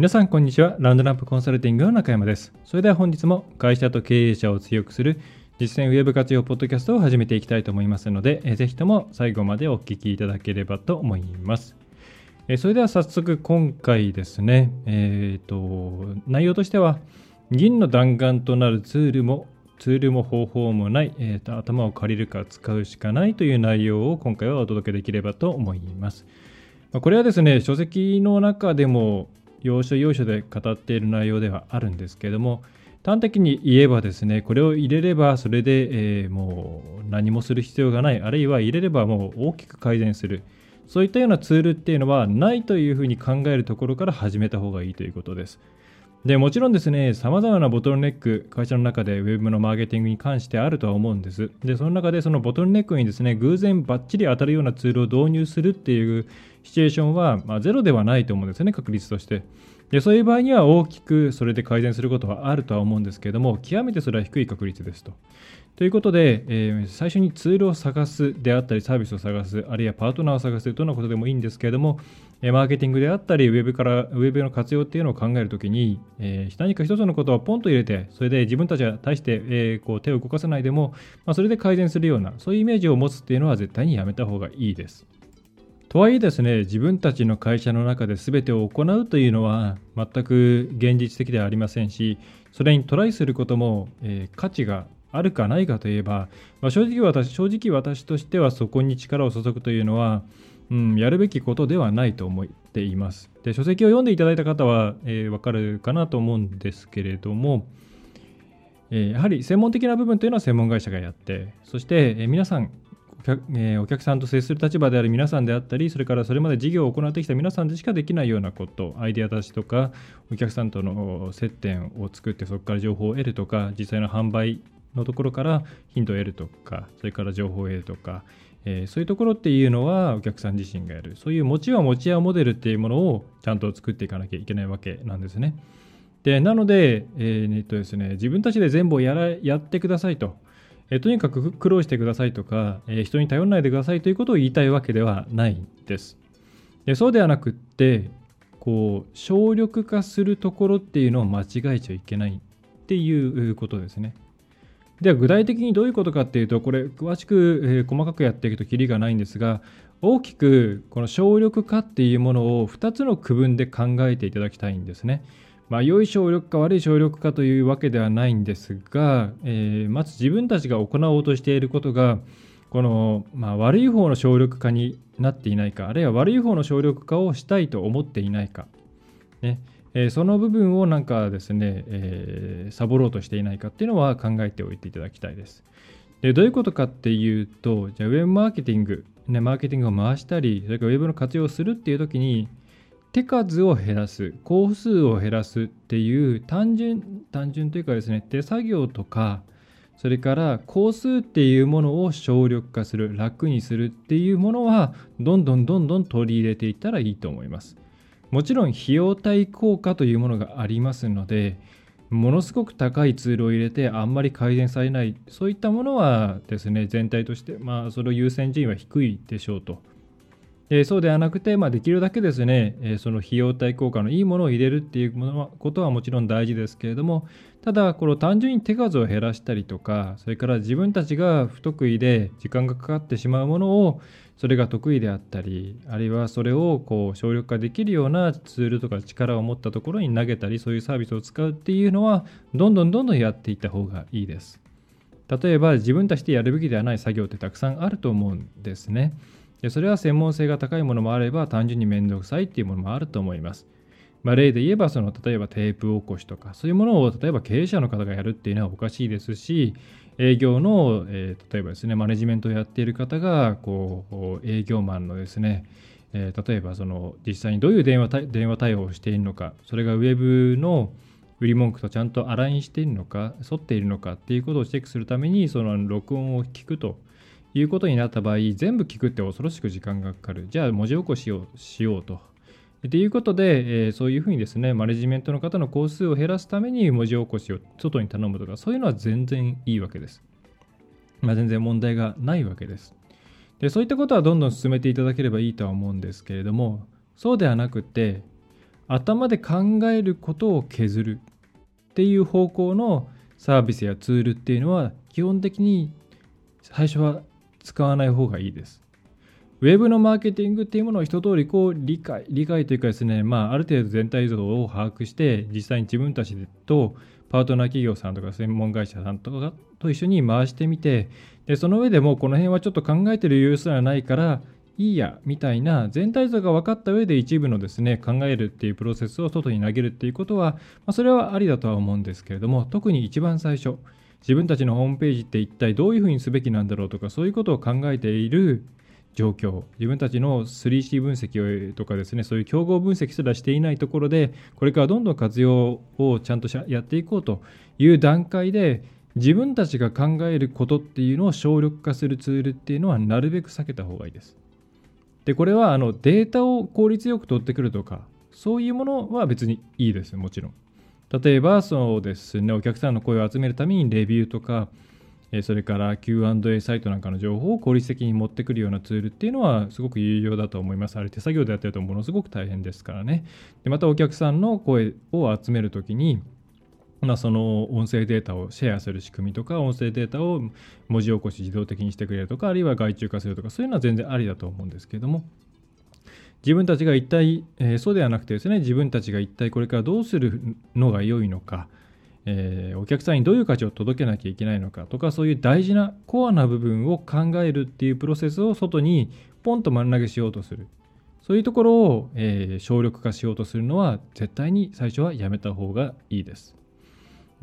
皆さんこんにちはラウンドナップコンサルティングの中山ですそれでは本日も会社と経営者を強くする実践ウェブ活用ポッドキャストを始めていきたいと思いますので、えぜひとも最後までお聞きいただければと思います。えそれでは早速今回ですね、えーと、内容としては、銀の弾丸となるツールもツールも方法もない、えーと、頭を借りるか使うしかないという内容を今回はお届けできればと思います。まこれはですね、書籍の中でも要所要所で語っている内容ではあるんですけれども、端的に言えばですね、これを入れればそれで、えー、もう何もする必要がない、あるいは入れればもう大きく改善する、そういったようなツールっていうのはないというふうに考えるところから始めた方がいいということです。でもちろんですね、さまざまなボトルネック、会社の中で Web のマーケティングに関してあるとは思うんです。で、その中でそのボトルネックにですね、偶然バッチリ当たるようなツールを導入するっていうシチュエーションは、まあ、ゼロではないと思うんですよね、確率として。でそういう場合には大きくそれで改善することはあるとは思うんですけれども、極めてそれは低い確率ですと。ということで、えー、最初にツールを探すであったり、サービスを探す、あるいはパートナーを探すというようなことでもいいんですけれども、え、マーケティングであったり、ウェブから、ウェブの活用っていうのを考えるときに、えー、何か一つのことをポンと入れて、それで自分たちは大して、えー、こう手を動かさないでも、まあ、それで改善するような、そういうイメージを持つっていうのは絶対にやめた方がいいです。とはいえですね、自分たちの会社の中で全てを行うというのは全く現実的ではありませんし、それにトライすることも、えー、価値があるかないかといえば、まあ、正直私正直私としてはそこに力を注ぐというのは、うん、やるべきことではないと思っています。で書籍を読んでいただいた方は、えー、分かるかなと思うんですけれども、え、やはり専門的な部分というのは専門会社がやって、そして、え、皆さん,、えー、お客さんと接する立場である皆さんであったり、それからそれまで事業を行ってきた皆さんでしかできないようなこと、アイデア出しとか、お客さんとの接点を作って、そこから情報を得るとか、実際の販売のところからヒントを得るとか、それから情報を得るとか、えー、そういうところっていうのはお客さん自身がやる。そういう持ちは持ち屋モデルっていうものをちゃんと作っていかなきゃいけないわけなんですね。でなので、えー、っとですね、自分たちで全部をやらやってくださいと。えとにかく苦労してくださいとか、え人に頼らないでくださいということを言いたいわけではないんです。でそうではなくって、こう、省力化するところっていうのを間違えちゃいけないっていうことですね。では具体的にどういうことかっていうと、これ詳しく、え細かくやっていくときりがないんですが、大きくこの省力化っていうものを2つの区分で考えていただきたいんですね。まあ、良い省力か悪い省力かというわけではないんですが、えー、まず自分たちが行おうとしていることが、この、まあ、悪い方の省力化になっていないか、あるいは悪い方の省力化をしたいと思っていないか、ねえー、その部分をなんかですね、えー、サボろうとしていないかっていうのは考えておいていただきたいです。でどういうことかっていうと、じゃあウェブマーケティング、ね、マーケティングを回したり、それからウェブの活用をするっていう時に、手数を減らす、工数を減らすっていう単純、単純というかですね、手作業とか、それから工数っていうものを省力化する、楽にするっていうものは、どんどんどんどん取り入れていったらいいと思います。もちろん費用対効果というものがありますので、ものすごく高いツールを入れてあんまり改善されない、そういったものはですね、全体として、まあ、その優先順位は低いでしょうと。えそうではなくて、まあ、できるだけですね、えその費用対効果のいいものを入れるっていうことはもちろん大事ですけれども、ただ、この単純に手数を減らしたりとか、それから自分たちが不得意で時間がかかってしまうものを、それが得意であったり、あるいはそれをこう省力化できるようなツールとか力を持ったところに投げたり、そういうサービスを使うっていうのは、どんどんどんどんやっていった方がいいです。例えば、自分たちでやるべきではない作業ってたくさんあると思うんですね。でそれは専門性が高いものもあれば単純に面倒くさいっていうものもあると思います。まあ、例で言えばその例えばテープ起こしとかそういうものを例えば経営者の方がやるっていうのはおかしいですし営業の、えー、例えばですねマネジメントをやっている方がこう営業マンのですね、えー、例えばその実際にどういう電話電話対応をしているのかそれがウェブの売り文句とちゃんとアラインしているのか沿っているのかっていうことをチェックするためにその録音を聞くということになった場合全部聞くって恐ろしく時間がかかる。じゃあ文字起こしをしようと。ということで、えー、そういうふうにですねマネジメントの方の工数を減らすために文字起こしを外に頼むとかそういうのは全然いいわけです、まあ、全然問題がないわけです。でそういったことはどんどん進めていただければいいとは思うんですけれどもそうではなくて頭で考えることを削る。っていう方向のサービスやツールっていうのは基本的に最初は使わない方がいいです。ウェブのマーケティングっていうものを一通りこう理解、理解というかですね、まあ、ある程度全体像を把握して、実際に自分たちとパートナー企業さんとか専門会社さんとかと一緒に回してみて、でその上でもこの辺はちょっと考えてる様子はないから、いいやみたいな全体像が分かった上で一部のですね考えるっていうプロセスを外に投げるっていうことは、まあ、それはありだとは思うんですけれども特に一番最初自分たちのホームページって一体どういうふうにすべきなんだろうとかそういうことを考えている状況自分たちの 3C 分析とかですねそういう競合分析すらしていないところでこれからどんどん活用をちゃんとやっていこうという段階で自分たちが考えることっていうのを省力化するツールっていうのはなるべく避けた方がいいです。でこれはあのデータを効率よく取ってくるとかそういうものは別にいいですもちろん例えばそうですねお客さんの声を集めるためにレビューとかそれから Q&A サイトなんかの情報を効率的に持ってくるようなツールっていうのはすごく有用だと思います。あれ手作業でやってるとものすごく大変ですからね。でまたお客さんの声を集めるときにまあ、その音声データをシェアする仕組みとか音声データを文字起こし自動的にしてくれるとかあるいは外注化するとかそういうのは全然ありだと思うんですけども自分たちが一体、えー、そうではなくてですね自分たちが一体これからどうするのが良いのか、えー、お客さんにどういう価値を届けなきゃいけないのかとかそういう大事なコアな部分を考えるっていうプロセスを外にポンと丸投げしようとするそういうところを、えー、省力化しようとするのは絶対に最初はやめた方がいいです。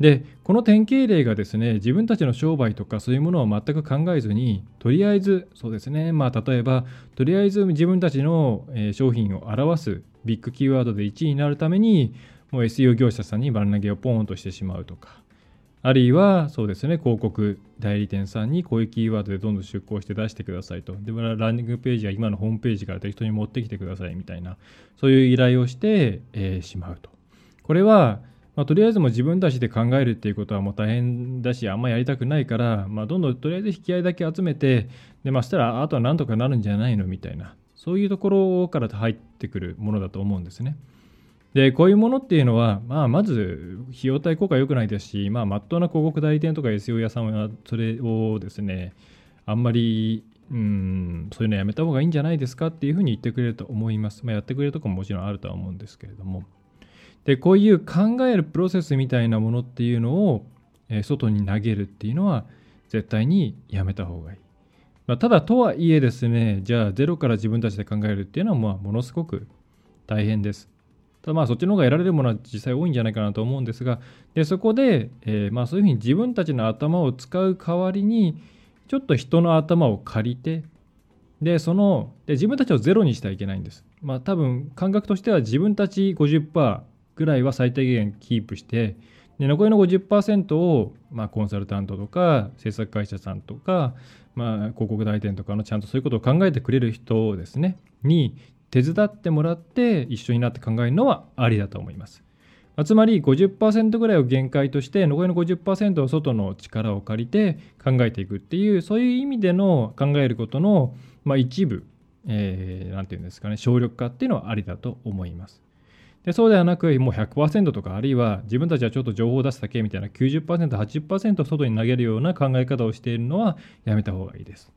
でこの典型例がですね自分たちの商売とかそういうものを全く考えずにとりあえずそうですねまあ例えばとりあえず自分たちの商品を表すビッグキーワードで1位になるためにもう SEO 業者さんに丸投げをポーンとしてしまうとかあるいはそうですね広告代理店さんにこういうキーワードでどんどん出稿して出してくださいと。でランニングページは今のホームページから適当に持ってきてくださいみたいなそういう依頼をして、えー、しまうと。これはまあ、とりあえずも自分たちで考えるっていうことはもう大変だし、あんまやりたくないから、まあ、どんどんとりあえず引き合いだけ集めて、で、まあ、したら、あとはなんとかなるんじゃないのみたいな、そういうところから入ってくるものだと思うんですね。で、こういうものっていうのは、まあ、まず、費用対効果良くないですし、まあ、まっとうな広告代理店とか SEO 屋さんは、それをですね、あんまり、うん、そういうのやめた方がいいんじゃないですかっていうふうに言ってくれると思います。まあ、やってくれるとこももちろんあるとは思うんですけれども。でこういう考えるプロセスみたいなものっていうのを、え外に投げるっていうのは絶対にやめた方がいい。まあ、ただとはいえですねじゃあゼロから自分たちで考えるっていうのはまあものすごく大変です。ただまあそっちの方が得られるものは実際多いんじゃないかなと思うんですがでそこで、えー、まあそういうふうに自分たちの頭を使う代わりにちょっと人の頭を借りてでそので自分たちをゼロにしてはいけないんです。まあ多分感覚としては自分たち50%ぐらいは最低限キープしてで残りの50%を、まあ、コンサルタントとか制作会社さんとか、まあ、広告代理店とかのちゃんとそういうことを考えてくれる人ですねに手伝ってもらって一緒になって考えるのはありだと思います。つまり50%ぐらいを限界として残りの50%を外の力を借りて考えていくっていうそういう意味での考えることの、まあ、一部何、えー、て言うんですかね省力化っていうのはありだと思います。でそうではなく、もう100%とか、あるいは自分たちはちょっと情報を出すだけみたいな90%、80%外に投げるような考え方をしているのはやめた方がいいです。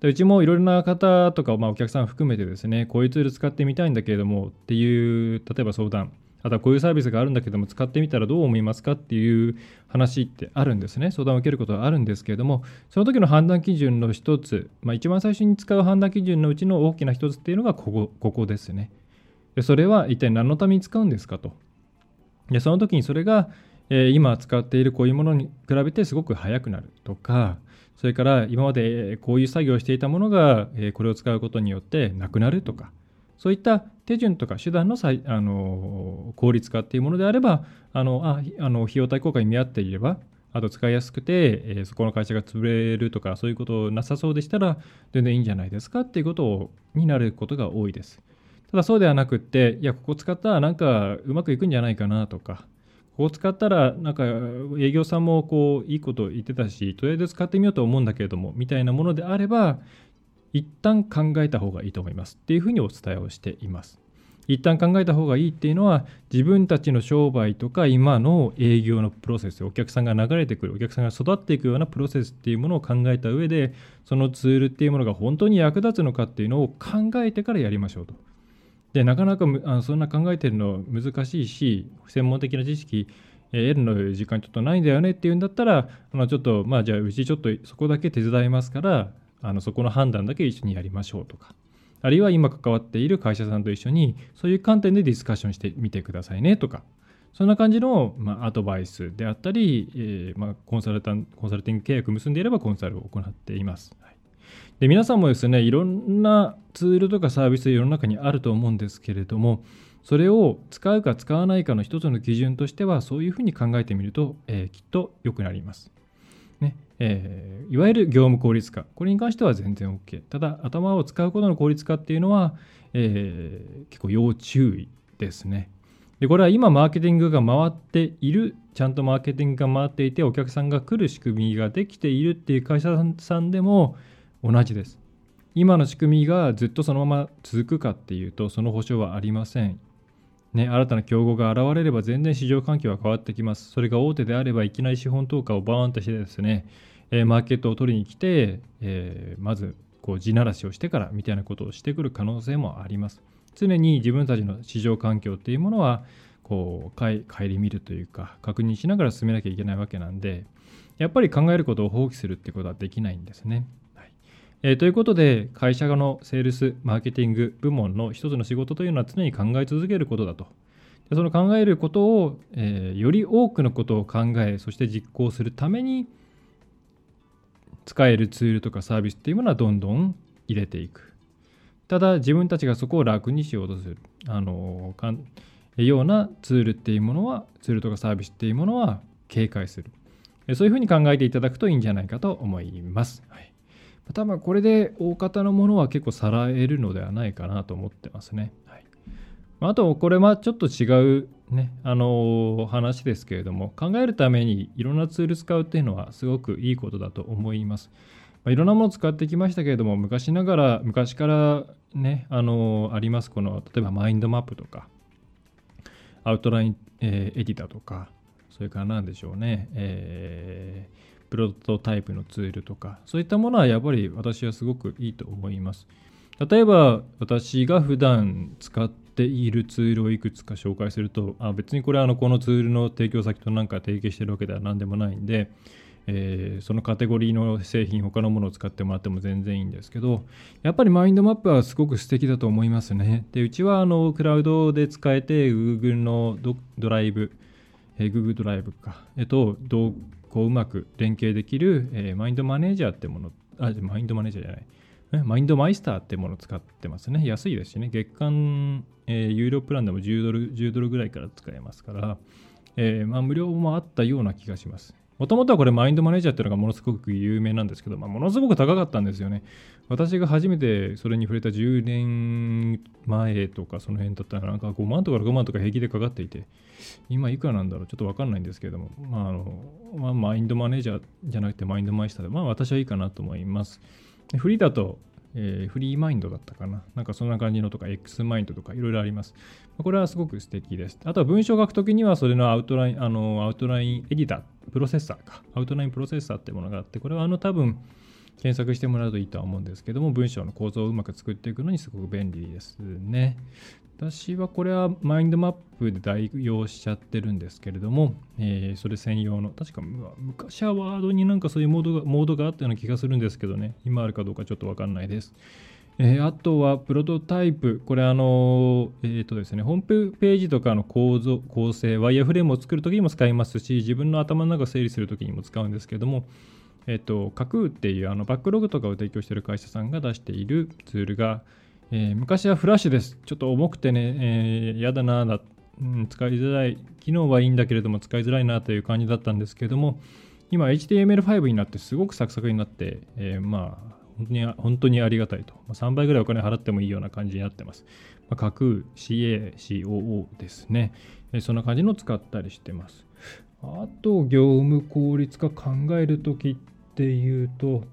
でうちもいろいろな方とか、まあ、お客さん含めてですね、こういうツール使ってみたいんだけれどもっていう、例えば相談、あとはこういうサービスがあるんだけども、使ってみたらどう思いますかっていう話ってあるんですね。相談を受けることはあるんですけれども、その時の判断基準の一つ、まあ、一番最初に使う判断基準のうちの大きな一つっていうのがここここですね。でそれは一体何のために使うんですかと。でその時にそれが、えー、今使っているこういうものに比べてすごく速くなるとか、それから今までこういう作業をしていたものが、えー、これを使うことによってなくなるとか、そういった手順とか手段のあの効率化っていうものであればあのああの費用対効果に見合っていればあと使いやすくて、えー、そこの会社が潰れるとかそういうことなさそうでしたら全然いいんじゃないですかっていうことになることが多いです。ただそうではなくって、いや、ここ使ったらなんかうまくいくんじゃないかなとか、ここ使ったらなんか営業さんもこういいこと言ってたし、とりあえず使ってみようと思うんだけれども、みたいなものであれば、一旦考えた方がいいと思いますっていうふうにお伝えをしています。一旦考えた方がいいっていうのは自分たちの商売とか今の営業のプロセスお客さんが流れてくるお客さんが育っていくようなプロセスっていうものを考えた上でそのツールっていうものが本当に役立つのかっていうのを考えてからやりましょうと。でなかなかあのそんな考えてるの難しいし専門的な知識得るの時間ちょっとないんだよねっていうんだったらあのちょっとまあじゃあうちちょっとそこだけ手伝いますからあのそこの判断だけ一緒にやりましょうとか。あるいは今関わっている会社さんと一緒にそういう観点でディスカッションしてみてくださいねとか。そんな感じの、まあ、アドバイスであったり、えーまあ、コンサルタンコンサルティング契約結んでいればコンサルを行っています。はい、で皆さんもですねいろんなツールとかサービス世の中にあると思うんですけれどもそれを使うか使わないかの一つの基準としてはそういうふうに考えてみると、えー、きっと良くなります。ねえー、いわゆる業務効率化、これに関しては全然 OK。ただ、頭を使うことの効率化っていうのは、えー、結構要注意ですね。で、これは今マーケティングが回っている、ちゃんとマーケティングが回っていて、お客さんが来る仕組みができているっていう会社さんでも同じです。今の仕組みがずっとそのまま続くかっていうと、その保証はありません。ね、新たな競合が現れれば全然市場環境は変わってきます。それが大手であればいきなり資本投下をバーンとしてですね、えー、マーケットを取りに来て、えー、まずこう地ならしをしてからみたいなことをしてくる可能性もあります。常に自分たちの市場環境っていうものはこう顧みるというか確認しながら進めなきゃいけないわけなんでやっぱり考えることを放棄するってことはできないんですね。えー、ということで、会社のセールス、マーケティング部門の一つの仕事というのは常に考え続けることだと。でその考えることを、えー、より多くのことを考え、そして実行するために、使えるツールとかサービスっていうものはどんどん入れていく。ただ、自分たちがそこを楽にしようとする。あのかんようなツールっていうものは、ツールとかサービスっていうものは警戒する。そういうふうに考えていただくといいんじゃないかと思います。はい多分これで大方のものは結構さらえるのではないかなと思ってますね。はい、あと、これはちょっと違うね、あのー、話ですけれども、考えるためにいろんなツール使うっていうのはすごくいいことだと思います。まあ、いろんなものを使ってきましたけれども、昔ながら、昔からね、あのー、あります、この、例えばマインドマップとか、アウトライン、えー、エディターとか、それから何でしょうね、えープロトタイプのツールとかそういったものはやっぱり私はすごくいいと思います。例えば私が普段使っているツールをいくつか紹介するとあ別にこれはあのこのツールの提供先と何か提携してるわけでは何でもないんで、えー、そのカテゴリーの製品他のものを使ってもらっても全然いいんですけどやっぱりマインドマップはすごく素敵だと思いますね。でうちはあのクラウドで使えて Google のドライブえー、Google ドライブか、えっと、こううまく連携できる、えー、マインドマネージャーってもの、あ、マインドマネージャーじゃない、マインドマイスターってものを使ってますね。安いですしね。月間、えー、有料プランでも10ドル、10ドルぐらいから使えますから、えー、まあ、無料もあったような気がします。もともとはこれマインドマネージャーっていうのがものすごく有名なんですけど、まあ、ものすごく高かったんですよね。私が初めてそれに触れた10年前とかその辺だったらなんか5万とか6万とか平気でかかっていて、今いくらなんだろうちょっとわかんないんですけども、まああのまあ、マインドマネージャーじゃなくてマインドマイスターで、まあ私はいいかなと思います。フリーだとえー、フリーマインドだったかな。なんかそんな感じのとか、X マインドとかいろいろあります。これはすごく素敵です。あとは文章を書くときには、それのアウトライン、あの、アウトラインエディター、プロセッサーか。アウトラインプロセッサーっていうものがあって、これはあの多分、検索してもらうといいとは思うんですけども、文章の構造をうまく作っていくのにすごく便利ですね。私はこれはマインドマップで代用しちゃってるんですけれども、えー、それ専用の、確か昔はワードになんかそういうモードがモードがあったような気がするんですけどね、今あるかどうかちょっとわかんないです。えー、あとはプロトタイプ、これあの、えっ、ー、とですね、ホームページとかの構造、構成、ワイヤーフレームを作るときにも使いますし、自分の頭の中を整理するときにも使うんですけども、えっ、ー、と、架空っていうあのバックログとかを提供している会社さんが出しているツールが、えー、昔はフラッシュです。ちょっと重くてね、えー、だなだ、うん、使いづらい。機能はいいんだけれども使いづらいなという感じだったんですけれども、今 HTML5 になってすごくサクサクになって、えー、まあ、本当に本当にありがたいと。3倍ぐらいお金払ってもいいような感じになってます。まあ、架空 CA、COO ですね、えー。そんな感じの使ったりしてます。あと、業務効率化考えるときっていうと、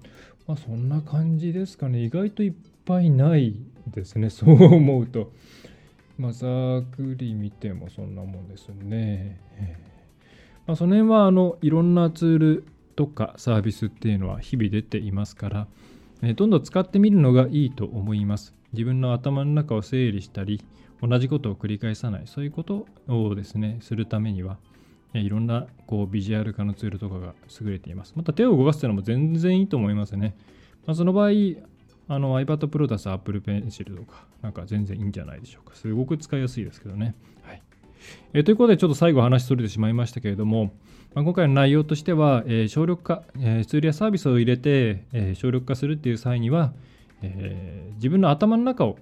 まあ、そんな感じですかね。意外といっぱいないですね。そう思うと。まあ、ざっくり見てもそんなもんですね。まあ、その辺はあのいろんなツールとかサービスっていうのは日々出ていますから、えどんどん使ってみるのがいいと思います。自分の頭の中を整理したり、同じことを繰り返さない、そういうことをですね、するためには、いろんなこうビジュアル化のツールとかが優れています。また手を動かすというのも全然いいと思いますね。まあ、その場合、あの iPad Pro だす Apple Pencil とか、なんか全然いいんじゃないでしょうか。すごく使いやすいですけどね。はいえー、ということで、ちょっと最後話しそれてしまいましたけれども、まあ、今回の内容としては、えー、省力化、えー、ツールやサービスを入れて、えー、省力化するっていう際には、え、自分の頭の中を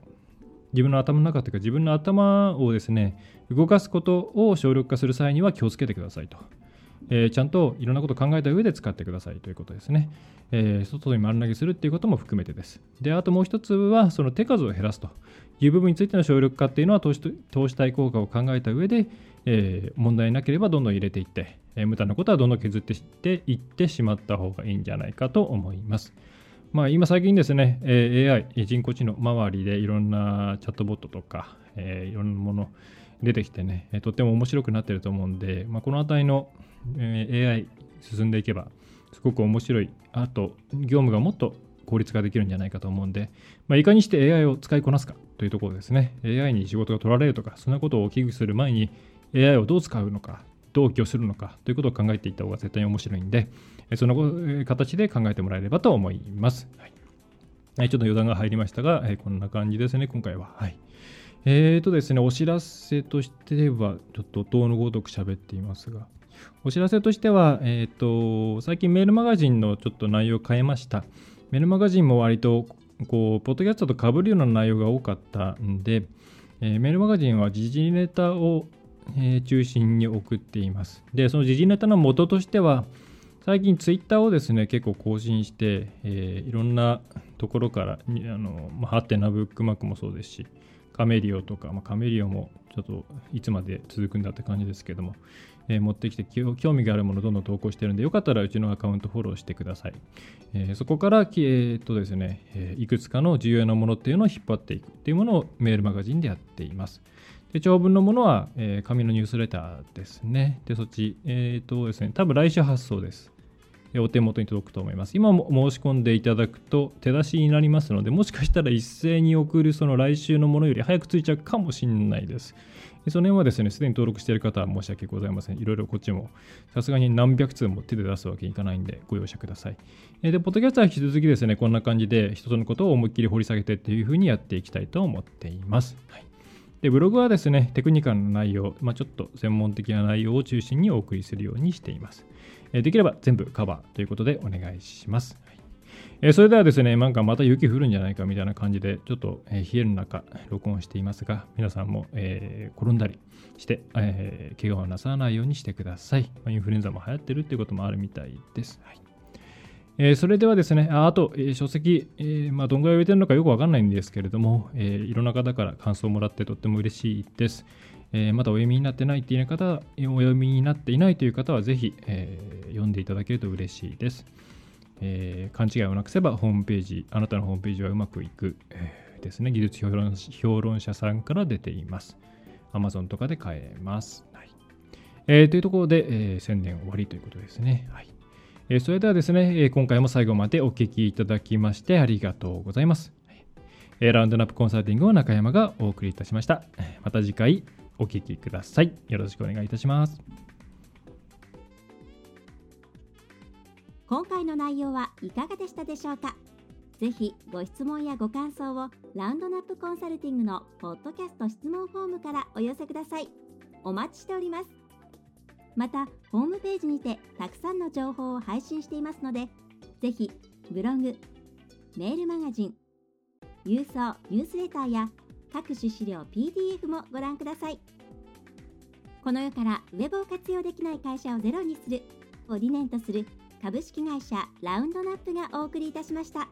自分の頭の中というか自分の頭をですね動かすことを省力化する際には気をつけてくださいと、えー、ちゃんといろんなことを考えた上で使ってくださいということですね、えー、外に丸投げするっていうことも含めてですであともう一つはその手数を減らすという部分についての省力化っていうのは投資投資対効果を考えた上で、えー、問題なければどんどん入れていって、え無駄なことはどんどん削っていってしまった方がいいんじゃないかと思います。まあ、今最近ですね、え AI、人工知能周りでいろんなチャットボットとか、えー、いろんなもの出てきてね、とっても面白くなってると思うんで、まあ、この辺りの、え AI 進んでいけば、すごく面白い、あと業務がもっと効率化できるんじゃないかと思うんで、まあ、いかにして AI を使いこなすかというところですね。AI に仕事が取られるとか、そんなことを危惧する前に AI をどう使うのか、どう起用するのかということを考えていった方が絶対に面白いんで、その形で考えてもらえればと思います。はい、ちょっと余談が入りましたが、こんな感じですね、今回は。はい。えーとですね、お知らせとしては、ちょっと党のごとく喋っていますが、お知らせとしては、えっ、ー、と、最近メールマガジンのちょっと内容を変えました。メールマガジンも割と、こう、ポッドキャストと被るような内容が多かったんで、えー、メールマガジンは時事ネタをえー、中心に送っています。で、その時事ネタの元としては、最近ツイッターをですね、結構更新して、えー、いろんなところから、あのまあ、ハテナブックマークもそうですし、カメリオとか、まあ、カメリオもちょっといつまで続くんだって感じですけども、えー、持ってきて興味があるものをどんどん投稿してるんで、よかったらうちのアカウントフォローしてください。えー、そこから、えー、っとですね、えいくつかの重要なものっていうのを引っ張っていくっていうものをメールマガジンでやっています。で長文のものは、え、紙のニュースレターですね。で、そっち、えっ、とですね、多分来週発送です。お手元に届くと思います。今も申し込んでいただくと手出しになりますので、もしかしたら一斉に送るその来週のものより早くついちゃうかもしれないです。その辺はですね、すでに登録している方は申し訳ございません。いろいろこっちも、さすがに何百通も手で出すわけにいかないんで、ご容赦ください。で、ポッドキャストは引き続きですね、こんな感じで一つのことを思いっきり掘り下げてっていうふうにやっていきたいと思っています。はいで、ブログはですね、テクニカルな内容、まあ、ちょっと専門的な内容を中心にお送りするようにしています。えできれば全部カバーということでお願いします。はいえそれではですね、なんかまた雪降るんじゃないかみたいな感じで、ちょっと、え冷える中、録音していますが、皆さんも、えー、転んだりして、えー、怪我をなさらないようにしてください。まインフルエンザも流行ってるっていうこともあるみたいです。はいえー、それではですね、ああと、えー、書籍、えー、まあ、どんぐらい売れてるのかよくわかんないんですけれども、えいろんな方から感想をもらってとっても嬉しいです。えまだお読みになってないっていう方、お読みになっていないという方は、ぜひ、え読んでいただけると嬉しいです。え勘違いをなくせば、ホームページ、あなたのホームページはうまくいく、えですね、技術評論評論者さんから出ています。Amazon とかで買えます。はいえというところで、え宣伝終わりということですね。はいえそれではですねえ、今回も最後までお聴きいただきましてありがとうございます。ラウンドナップコンサルティングを中山がお送りいたしました。また次回お聴きください。よろしくお願いいたします。今回の内容はいかがでしたでしょうか？ぜひご質問やご感想をラウンドナップコンサルティングのポッドキャスト質問フォームからお寄せください。お待ちしております。またホームページにてたくさんの情報を配信していますのでぜひブログメールマガジン郵送ニュースレターや各種資料 PDF もご覧くださいこの世からウェブを活用できない会社をゼロにするを理念とする株式会社ラウンドナップがお送りいたしました。